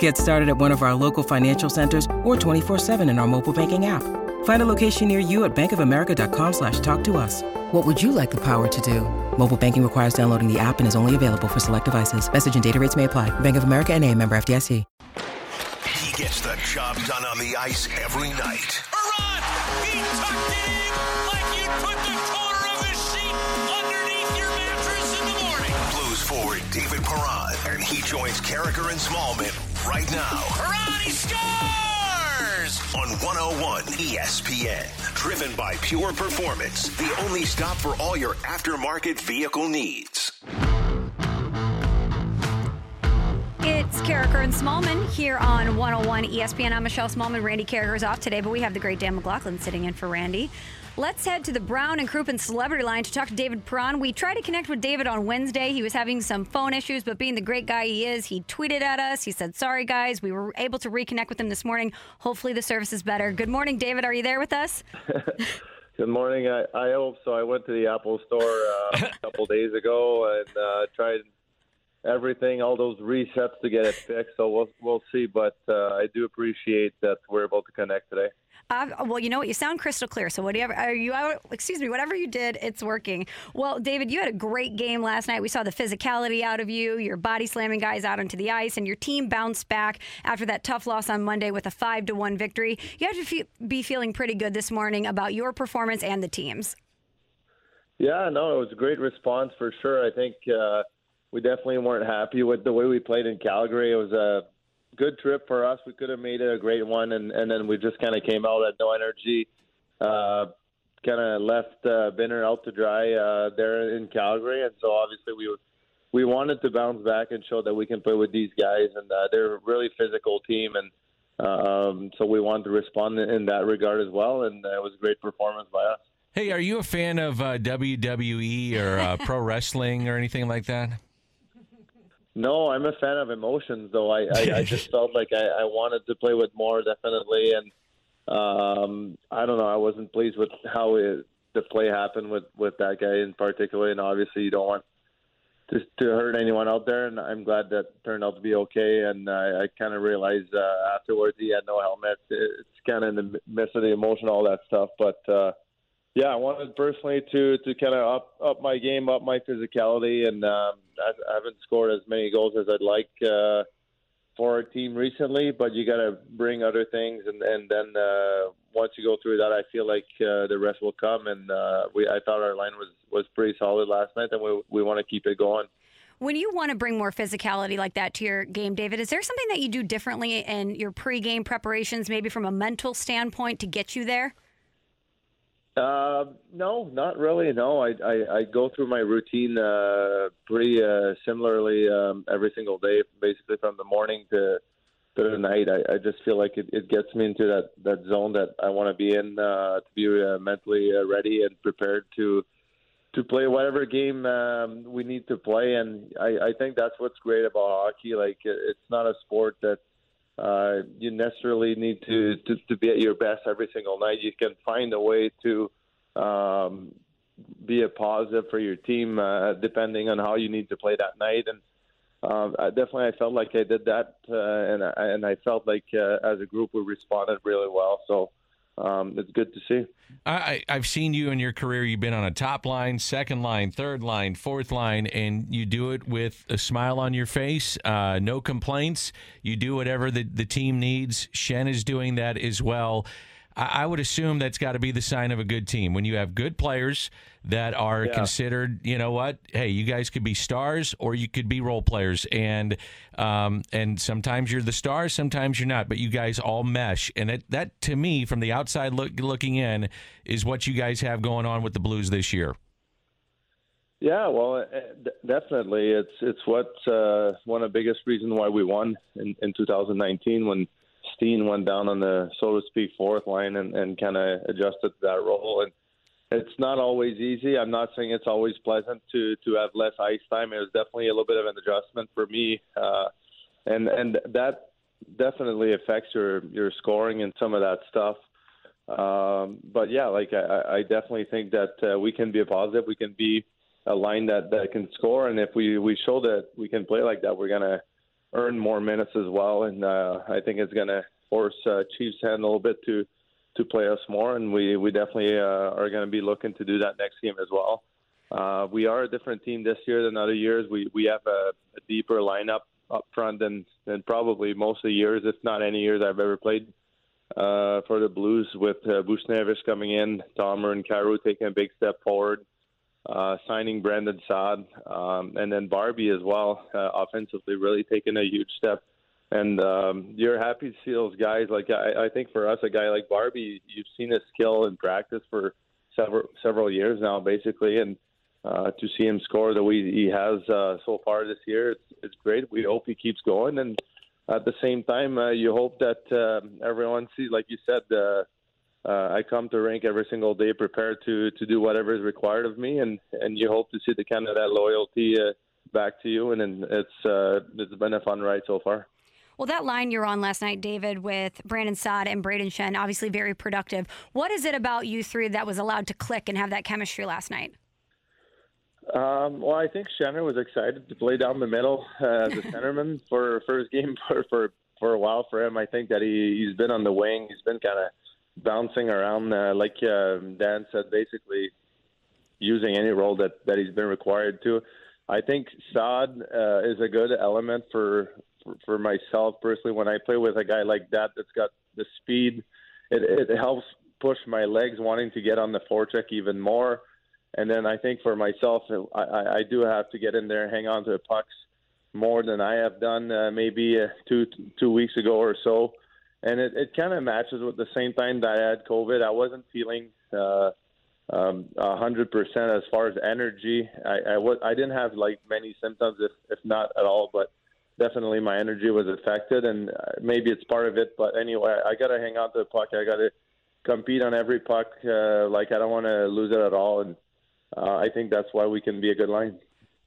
Get started at one of our local financial centers or 24-7 in our mobile banking app. Find a location near you at bankofamerica.com slash talk to us. What would you like the power to do? Mobile banking requires downloading the app and is only available for select devices. Message and data rates may apply. Bank of America and a member FDIC. He gets the job done on the ice every night. Perron, he tucked it in like you'd put the corner of a sheet underneath your mattress in the morning. Blues forward David Perron, and he joins Karraker and Smallmon right now he scores! on 101 ESPN. Driven by Pure Performance, the only stop for all your aftermarket vehicle needs. It's Karraker and Smallmon here on 101 ESPN. I'm Michelle Smallmon. Randy Karraker is off today, but we have the great Dan McLaughlin sitting in for Randy. Let's head to the Brown and Crouppen Celebrity Line to talk to David Perron. We tried to connect with David on Wednesday. He was having some phone issues, but being the great guy he is, he tweeted at us. He said, Sorry, guys. We were able to reconnect with him this morning. Hopefully, the service is better. Good morning, David. Are you there with us? Good morning. I, I hope so. I went to the Apple store uh, a couple days ago and uh, tried everything, all those resets to get it fixed. So we'll we'll see. But uh, I do appreciate that we're able to connect today. Uh, well, you know what? You sound crystal clear. So whatever are you? Excuse me. Whatever you did, it's working. Well, David, you had a great game last night. We saw the physicality out of you. Your body slamming guys out onto the ice, and your team bounced back after that tough loss on Monday with a five to one victory. You have to fe- be feeling pretty good this morning about your performance and the team's. Yeah, no, it was a great response for sure. I think uh, we definitely weren't happy with the way we played in Calgary. It was a good trip for us. We could have made it a great one, and, and then we just kind of came out at no energy. Uh, kind of left uh, Binner out to dry uh, there in Calgary, and so obviously we we wanted to bounce back and show that we can play with these guys, and uh, they're a really physical team, and um, so we wanted to respond in that regard as well, and uh, it was a great performance by us. Hey, are you a fan of uh, WWE or uh, pro wrestling or anything like that? No, I'm a fan of emotions, though. I, I, I just felt like I, I wanted to play with more, definitely, and um, I don't know. I wasn't pleased with how it, the play happened with with that guy in particular, and obviously, you don't want to to hurt anyone out there. And I'm glad that turned out to be okay. And I, I kind of realized uh, afterwards he had no helmet. It's kind of in the midst of the emotion, all that stuff, but. uh yeah, I wanted personally to to kind of up up my game, up my physicality, and um, I, I haven't scored as many goals as I'd like uh, for our team recently. But you got to bring other things, and and then uh, once you go through that, I feel like uh, the rest will come. And uh, we I thought our line was was pretty solid last night, and we we want to keep it going. When you want to bring more physicality like that to your game, David, is there something that you do differently in your pregame preparations, maybe from a mental standpoint, to get you there? Uh, no, not really. No, I, I, I go through my routine uh, pretty uh, similarly um, every single day, basically from the morning to to the night. I, I just feel like it, it gets me into that, that zone that I want to be in uh, to be uh, mentally uh, ready and prepared to to play whatever game um, we need to play. And I, I think that's what's great about hockey. Like it, it's not a sport that uh, you necessarily need to, to to be at your best every single night. You can find a way to um, be a positive for your team, uh, depending on how you need to play that night. And um, I definitely, I felt like I did that, uh, and I, and I felt like uh, as a group we responded really well. So um, it's good to see. I, I've seen you in your career. You've been on a top line, second line, third line, fourth line, and you do it with a smile on your face, uh, no complaints. You do whatever the, the team needs. Schenn is doing that as well. I, I would assume that's got to be the sign of a good team when you have good players that are Yeah. considered. You know what? Hey, you guys could be stars or you could be role players, and um, and sometimes you're the stars, sometimes you're not. But you guys all mesh, and that that to me, from the outside look, looking in, is what you guys have going on with the Blues this year. Yeah, well, uh, definitely, it's it's what uh, one of the biggest reasons why we won in, in 2019 when Steen went down on the so to speak fourth line and, and kind of adjusted to that role. And it's not always easy. I'm not saying it's always pleasant to to have less ice time. It was definitely a little bit of an adjustment for me, uh, and and that definitely affects your your scoring and some of that stuff. Um, but yeah, like I, I definitely think that uh, we can be a positive. We can be a line that, that can score, and if we we show that we can play like that, we're gonna earn more minutes as well. And uh, I think it's gonna force uh, Chiefs' hand a little bit to to play us more, and we we definitely uh, are going to be looking to do that next game as well. Uh, we are a different team this year than other years. We we have a, a deeper lineup up front than than probably most of the years, if not any years I've ever played uh, for the Blues. With uh, Buchnevich coming in, Thomas and Kyrou taking a big step forward, uh, signing Brandon Saad, um, and then Barbie as well, uh, offensively really taking a huge step and um, you're happy to see those guys. Like I, I think for us, a guy like Barbie, you've seen his skill in practice for several several years now, basically, and uh, to see him score the way he has uh, so far this year, it's it's great. We hope he keeps going, and at the same time, uh, you hope that uh, everyone sees, like you said. Uh, uh, I come to rink every single day prepared to to do whatever is required of me, and and you hope to see the kind of that loyalty uh, back to you, and, and it's uh, it's been a fun ride so far. Well, that line you're on last night, David, with Brandon Saad and Brayden Schenn, obviously very productive. What is it about you three that was allowed to click and have that chemistry last night? Um, well, I think Schenner was excited to play down the middle uh, as a centerman for first game for, for for a while for him. I think that he he's been on the wing. He's been kind of bouncing around, uh, like uh, Dan said, basically using any role that that he's been required to. I think Saad uh, is a good element for for, for myself personally, when I play with a guy like that that's got the speed, it, it helps push my legs wanting to get on the forecheck even more. And then I think for myself, I, I do have to get in there hang on to the pucks more than I have done uh, maybe uh, two two weeks ago or so. And it, it kind of matches with the same time that I had COVID. I wasn't feeling uh, um, a hundred percent as far as energy. I, I was I didn't have like many symptoms, if if not at all. But definitely my energy was affected, and uh, maybe it's part of it. But anyway, I got to hang on to the puck. I got to compete on every puck. Uh, like I don't want to lose it at all, and uh, I think that's why we can be a good line.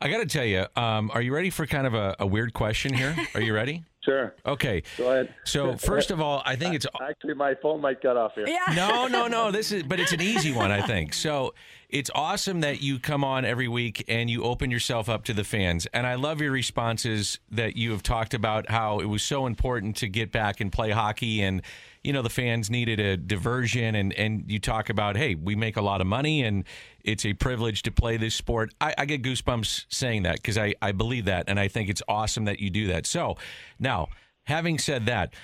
I got to tell you, um, are you ready for kind of a, a weird question here? Are you ready? Sure. Okay. Go ahead. So first of all, I think it's actually my phone might cut off here. Yeah. no, no, no. This is, but it's an easy one, I think. So it's awesome that you come on every week and you open yourself up to the fans, and I love your responses that you have talked about how it was so important to get back and play hockey and you know the fans needed a diversion and and you talk about hey we make a lot of money and it's a privilege to play this sport. I, I get goosebumps saying that because I, I believe that and i think it's awesome that you do that. So now having said that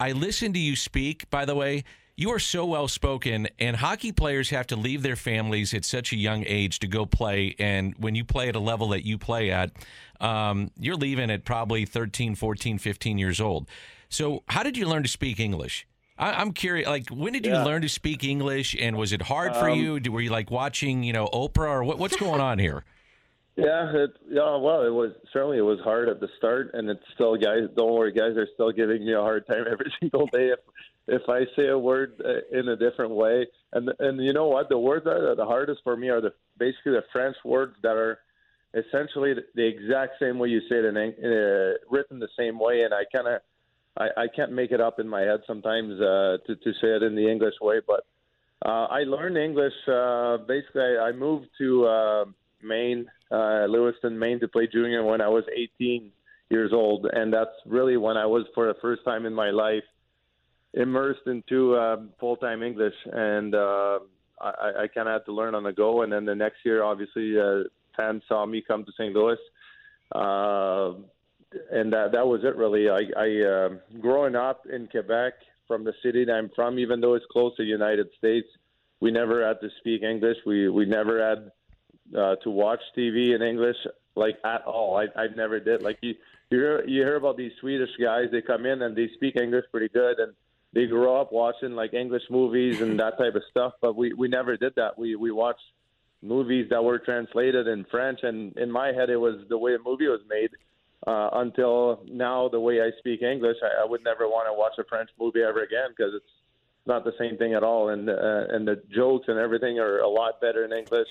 i listen to you speak by the way. You are so well spoken and hockey players have to leave their families at such a young age to go play. And when you play at a level that you play at um, you're leaving at probably 13 14 15 years old. So how did you learn to speak english I, am curious. Like, when did you learn to speak English, and was it hard for Um, you? Were you like watching, you know, Oprah, or what, what's going on here? Yeah, it, yeah. Well, it was certainly it was hard at the start, and it's still guys. Don't worry, guys are still giving me a hard time every single day if if I say a word uh, in a different way. And and you know what? The words that are the hardest for me are the basically the French words that are essentially the, the exact same way you say it in uh, written the same way, and I kind of I, I can't make it up in my head sometimes uh, to to say it in the English way, but. Uh, I learned English. Uh, basically, I, moved to uh, Maine, uh, Lewiston, Maine, to play junior when I was 18 years old, and that's really when I was, for the first time in my life, immersed into um, full-time English, and uh, I, I kind of had to learn on the go. And then the next year, obviously, uh, fans saw me come to St. Louis. Uh, and that that was it really. I, I uh, growing up in Quebec, from the city that I'm from, even though it's close to the United States, we never had to speak English. We we never had uh, to watch TV in English like at all. I I never did. Like you you hear, you hear about these Swedish guys, they come in and they speak English pretty good, and they grow up watching like English movies and that type of stuff. But we we never did that. We we watched movies that were translated in French, and in my head, it was the way a movie was made. Uh, until now, the way I speak English, I, I would never want to watch a French movie ever again because it's not the same thing at all, and uh, and the jokes and everything are a lot better in English.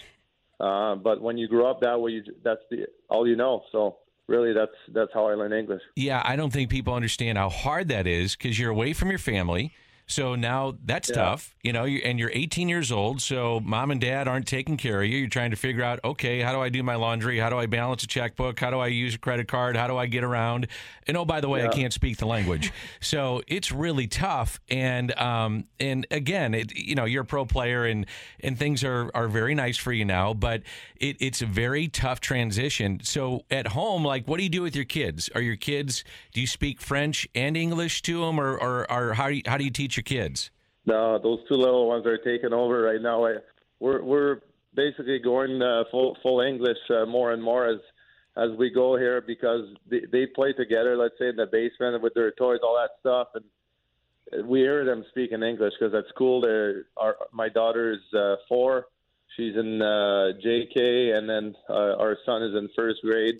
Uh, but when you grow up that way, you, that's the all you know. So really, that's that's how I learned English. Yeah, I don't think people understand how hard that is because you're away from your family. So now that's tough, you know, and you're 18 years old. So mom and dad aren't taking care of you. You're trying to figure out, okay, how do I do my laundry? How do I balance a checkbook? How do I use a credit card? How do I get around? And oh, by the way, I can't speak the language. so it's really tough. And um, and again, it, you know, you're a pro player and and things are are very nice for you now, but it, it's a very tough transition. So at home, like, what do you do with your kids? Are your kids? Do you speak French and English to them, or or, or how do you, how do you teach your kids? No, those two little ones are taking over right now. I, we're we're basically going uh, full full English uh, more and more as as we go here because they, they play together. Let's say in the basement with their toys, all that stuff, and we hear them speaking English because at school, they're my daughter is uh, four, she's in uh, JK, and then uh, our son is in first grade.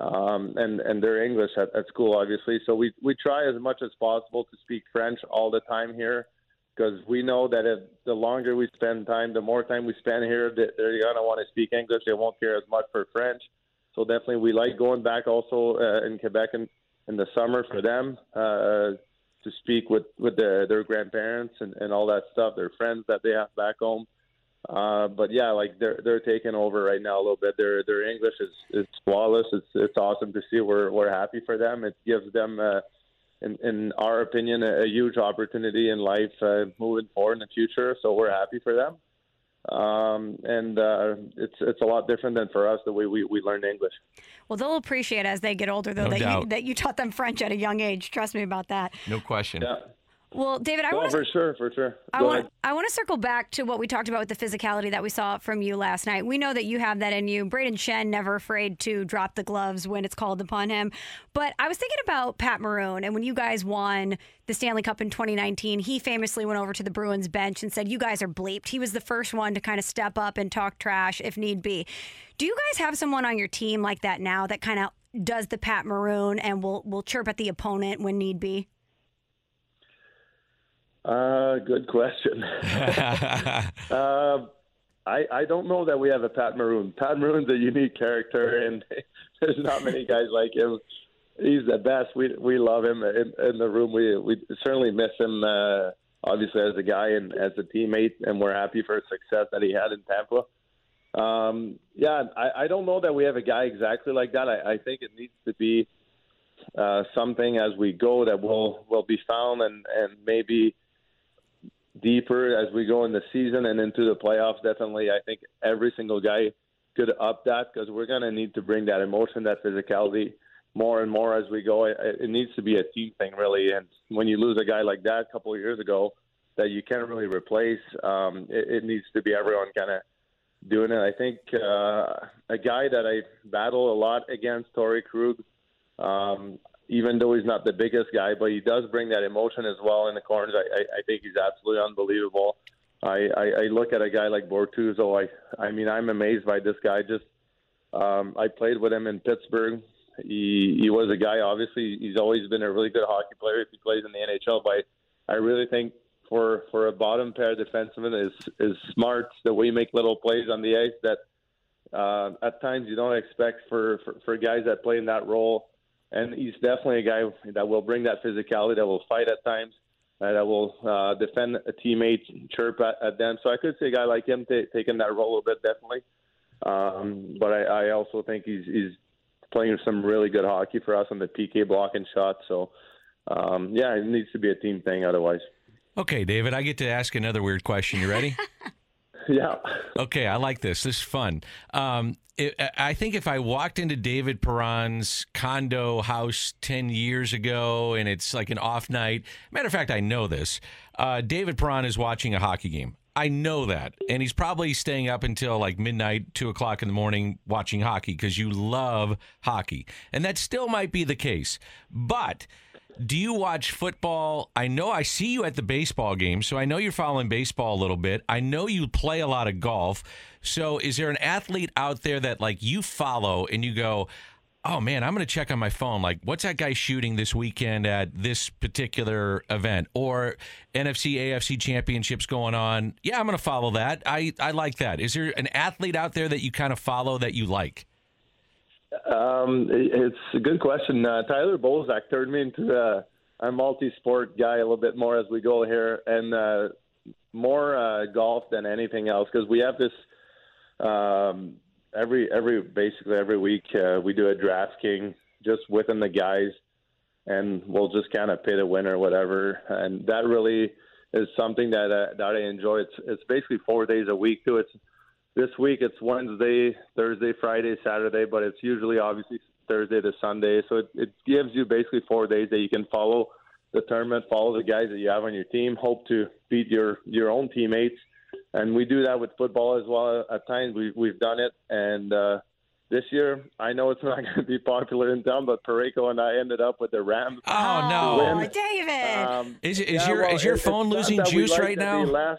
Um, and and they're English at, at school, obviously. So we we try as much as possible to speak French all the time here, because we know that if the longer we spend time, the more time we spend here, they- they're gonna want to speak English. They won't care as much for French. So definitely, we like going back also uh, in Quebec in, in the summer for them uh, to speak with with their, their grandparents and, and all that stuff, their friends that they have back home. Uh, but yeah, like they're they're taking over right now a little bit. Their their English is, is flawless. It's it's awesome to see. We're we're happy for them. It gives them, uh, in in our opinion, a, a huge opportunity in life uh, moving forward in the future. So we're happy for them. Um, and uh, it's it's a lot different than for us the way we, we learned English. Well, they'll appreciate as they get older, though, No that you, that you taught them French at a young age. Trust me about that. No question. Yeah, Well, David, I want to for sure, for sure. I want ahead. I want to circle back to what we talked about with the physicality that we saw from you last night. We know that you have that in you. Brayden Schenn never afraid to drop the gloves when it's called upon him. But I was thinking about Pat Maroon and when you guys won the Stanley Cup in 2019, he famously went over to the Bruins bench and said, "You guys are bleeped." He was the first one to kind of step up and talk trash if need be. Do you guys have someone on your team like that now that kind of does the Pat Maroon and will will chirp at the opponent when need be? Uh, good question. uh, I I don't know that we have a Pat Maroon. Pat Maroon's a unique character, and there's not many guys like him. He's the best. We we love him in, in the room. We we certainly miss him. Uh, obviously, as a guy and as a teammate, and we're happy for his success that he had in Tampa. Um, yeah, I, I don't know that we have a guy exactly like that. I, I think it needs to be uh, something as we go that will will be found and and maybe deeper as we go in the season and into the playoffs. Definitely, I think every single guy could up that because we're going to need to bring that emotion, that physicality more and more as we go. It, it needs to be a team thing, really. And when you lose a guy like that a couple of years ago that you can't really replace, um, it, it needs to be everyone kind of doing it. I think uh, a guy that I battle a lot against, Torey Krug, um, even though he's not the biggest guy, but he does bring that emotion as well in the corners. I, I, I think he's absolutely unbelievable. I, I, I look at a guy like Bortuzzo. I, I mean, I'm amazed by this guy. Just um, I played with him in Pittsburgh. He he was a guy. Obviously, he's always been a really good hockey player if he plays in the NHL. But I really think for for a bottom pair defenseman is is smart. The way he make little plays on the ice that uh, at times you don't expect for, for for guys that play in that role. And he's definitely a guy that will bring that physicality, that will fight at times, uh, that will uh, defend a teammate, chirp at, at them. So I could see a guy like him ta taking that role a bit, definitely. Um, but I, I also think he's he's playing some really good hockey for us on the PK block and shot. So um, yeah, it needs to be a team thing. Otherwise, Okay, David, I get to ask another weird question. You ready? yeah. Okay, I like this. This is fun. Um, it, I think if I walked into David Perron's condo house 10 years ago and it's like an off night, matter of fact, I know this. Uh, David Perron is watching a hockey game. I know that. And he's probably staying up until like midnight, two o'clock in the morning watching hockey because you love hockey. And that still might be the case. But Do you watch football? I know I see you at the baseball game, so I know you're following baseball a little bit. I know you play a lot of golf. So is there an athlete out there that like you follow and you go, "Oh man, I'm going to check on my phone like what's that guy shooting this weekend at this particular event or NFC AFC championships going on? Yeah, I'm going to follow that. I I like that. Is there an athlete out there that you kind of follow that you like? Um, it's a good question. Uh, Tyler Bozak turned me into a, a multi-sport guy a little bit more as we go here, and uh, more uh, golf than anything else because we have this um, every every basically every week uh, we do a draft DraftKings just within the guys, and we'll just kind of pit a winner whatever, and that really is something that uh, that I enjoy. It's it's basically four days a week too. It's this week it's Wednesday, Thursday, Friday, Saturday, but it's usually obviously Thursday to Sunday. So it, it gives you basically four days that you can follow the tournament, follow the guys that you have on your team, hope to beat your your own teammates, and we do that with football as well. At times we we've done it, and uh, this year I know it's not going to be popular in town, but Parayko and I ended up with the Rams. Oh, no. Oh, David. Um, Is is yeah, your well, is your phone losing juice like right that they now?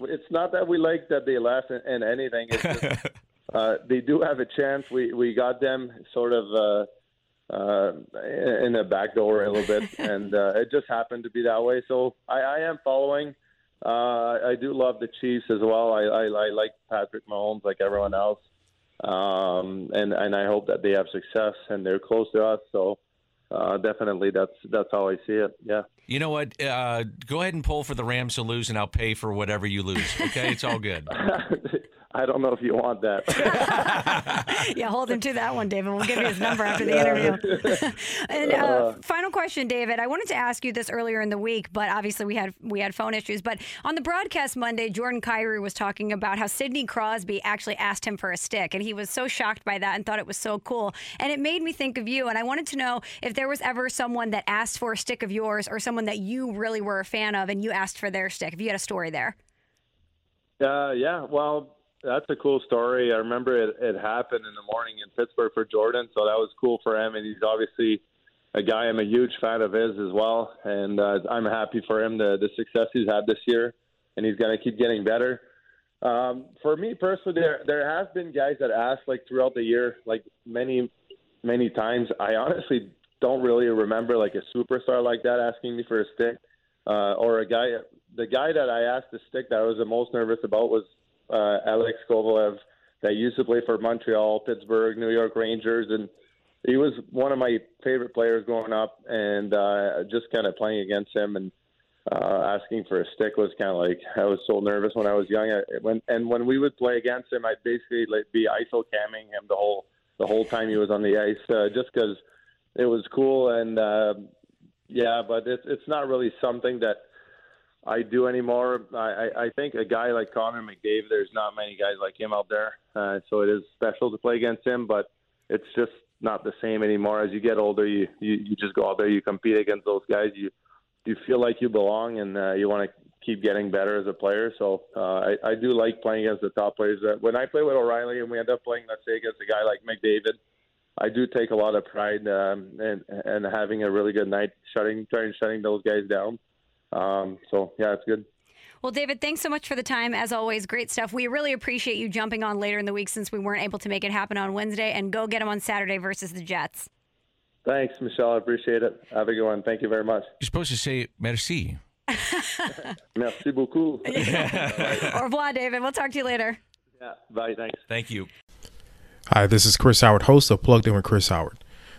It's not that we like that they in, in anything. It's just, uh, they do have a chance. We we got them sort of uh, uh, in the back door a little bit, and uh, it just happened to be that way. So I, I am following. Uh, I do love the Chiefs as well. I, I, I like Patrick Mahomes like everyone else, um, and and I hope that they have success and they're close to us. So uh, definitely, that's that's how I see it. Yeah. You know what? Uh, go ahead and pull for the Rams to lose, and I'll pay for whatever you lose. Okay, it's all good. I don't know if you want that. yeah, hold him to that one, David. We'll give you his number after the interview. and uh, final question, David. I wanted to ask you this earlier in the week, but obviously we had we had phone issues. But on the broadcast Monday, Jordan Kyrou was talking about how Sidney Crosby actually asked him for a stick, and he was so shocked by that and thought it was so cool. And it made me think of you. And I wanted to know if there was ever someone that asked for a stick of yours, or someone that you really were a fan of, and you asked for their stick. If you had a story there. Uh, yeah, well, that's a cool story. I remember it, it happened in the morning in Pittsburgh for Jordan, so that was cool for him. And he's obviously a guy I'm a huge fan of his as well, and uh, I'm happy for him the the success he's had this year, and he's going to keep getting better. Um, for me personally, there there have been guys that asked like throughout the year, like many many times. I honestly don't really remember like a superstar like that asking me for a stick, uh, or a guy. The guy that I asked to stick that I was the most nervous about was uh, Alex Kovalev that used to play for Montreal, Pittsburgh, New York Rangers, and he was one of my favorite players growing up. And uh, just kind of playing against him and uh, asking for a stick was kind of like I was so nervous when I was young. I, when and when we would play against him, I'd basically like be ISO camming him the whole the whole time he was on the ice, uh, just because it was cool and uh, yeah. But it's it's not really something that I do anymore. I, I, I think a guy like Connor McDavid, there's not many guys like him out there, uh, so it is special to play against him. But it's just not the same anymore. As you get older, you you, you just go out there, you compete against those guys. You you feel like you belong, and uh, you want to keep getting better as a player. So uh, I, I do like playing against the top players. Uh, when I play with O'Reilly, and we end up playing, let's say, against a guy like McDavid. I do take a lot of pride um, in, in having a really good night, shutting, trying shutting those guys down. Um, so yeah, it's good. Well, David, thanks so much for the time. As always, great stuff. We really appreciate you jumping on later in the week since we weren't able to make it happen on Wednesday, and go get them on Saturday versus the Jets. Thanks, Michelle. I appreciate it. Have a good one. Thank you very much. You're supposed to say merci. Merci beaucoup. Au revoir, David. We'll talk to you later. yeah, bye. Thanks. Thank you. Hi, this is Chris Howard, host of Plugged In with Chris Howard.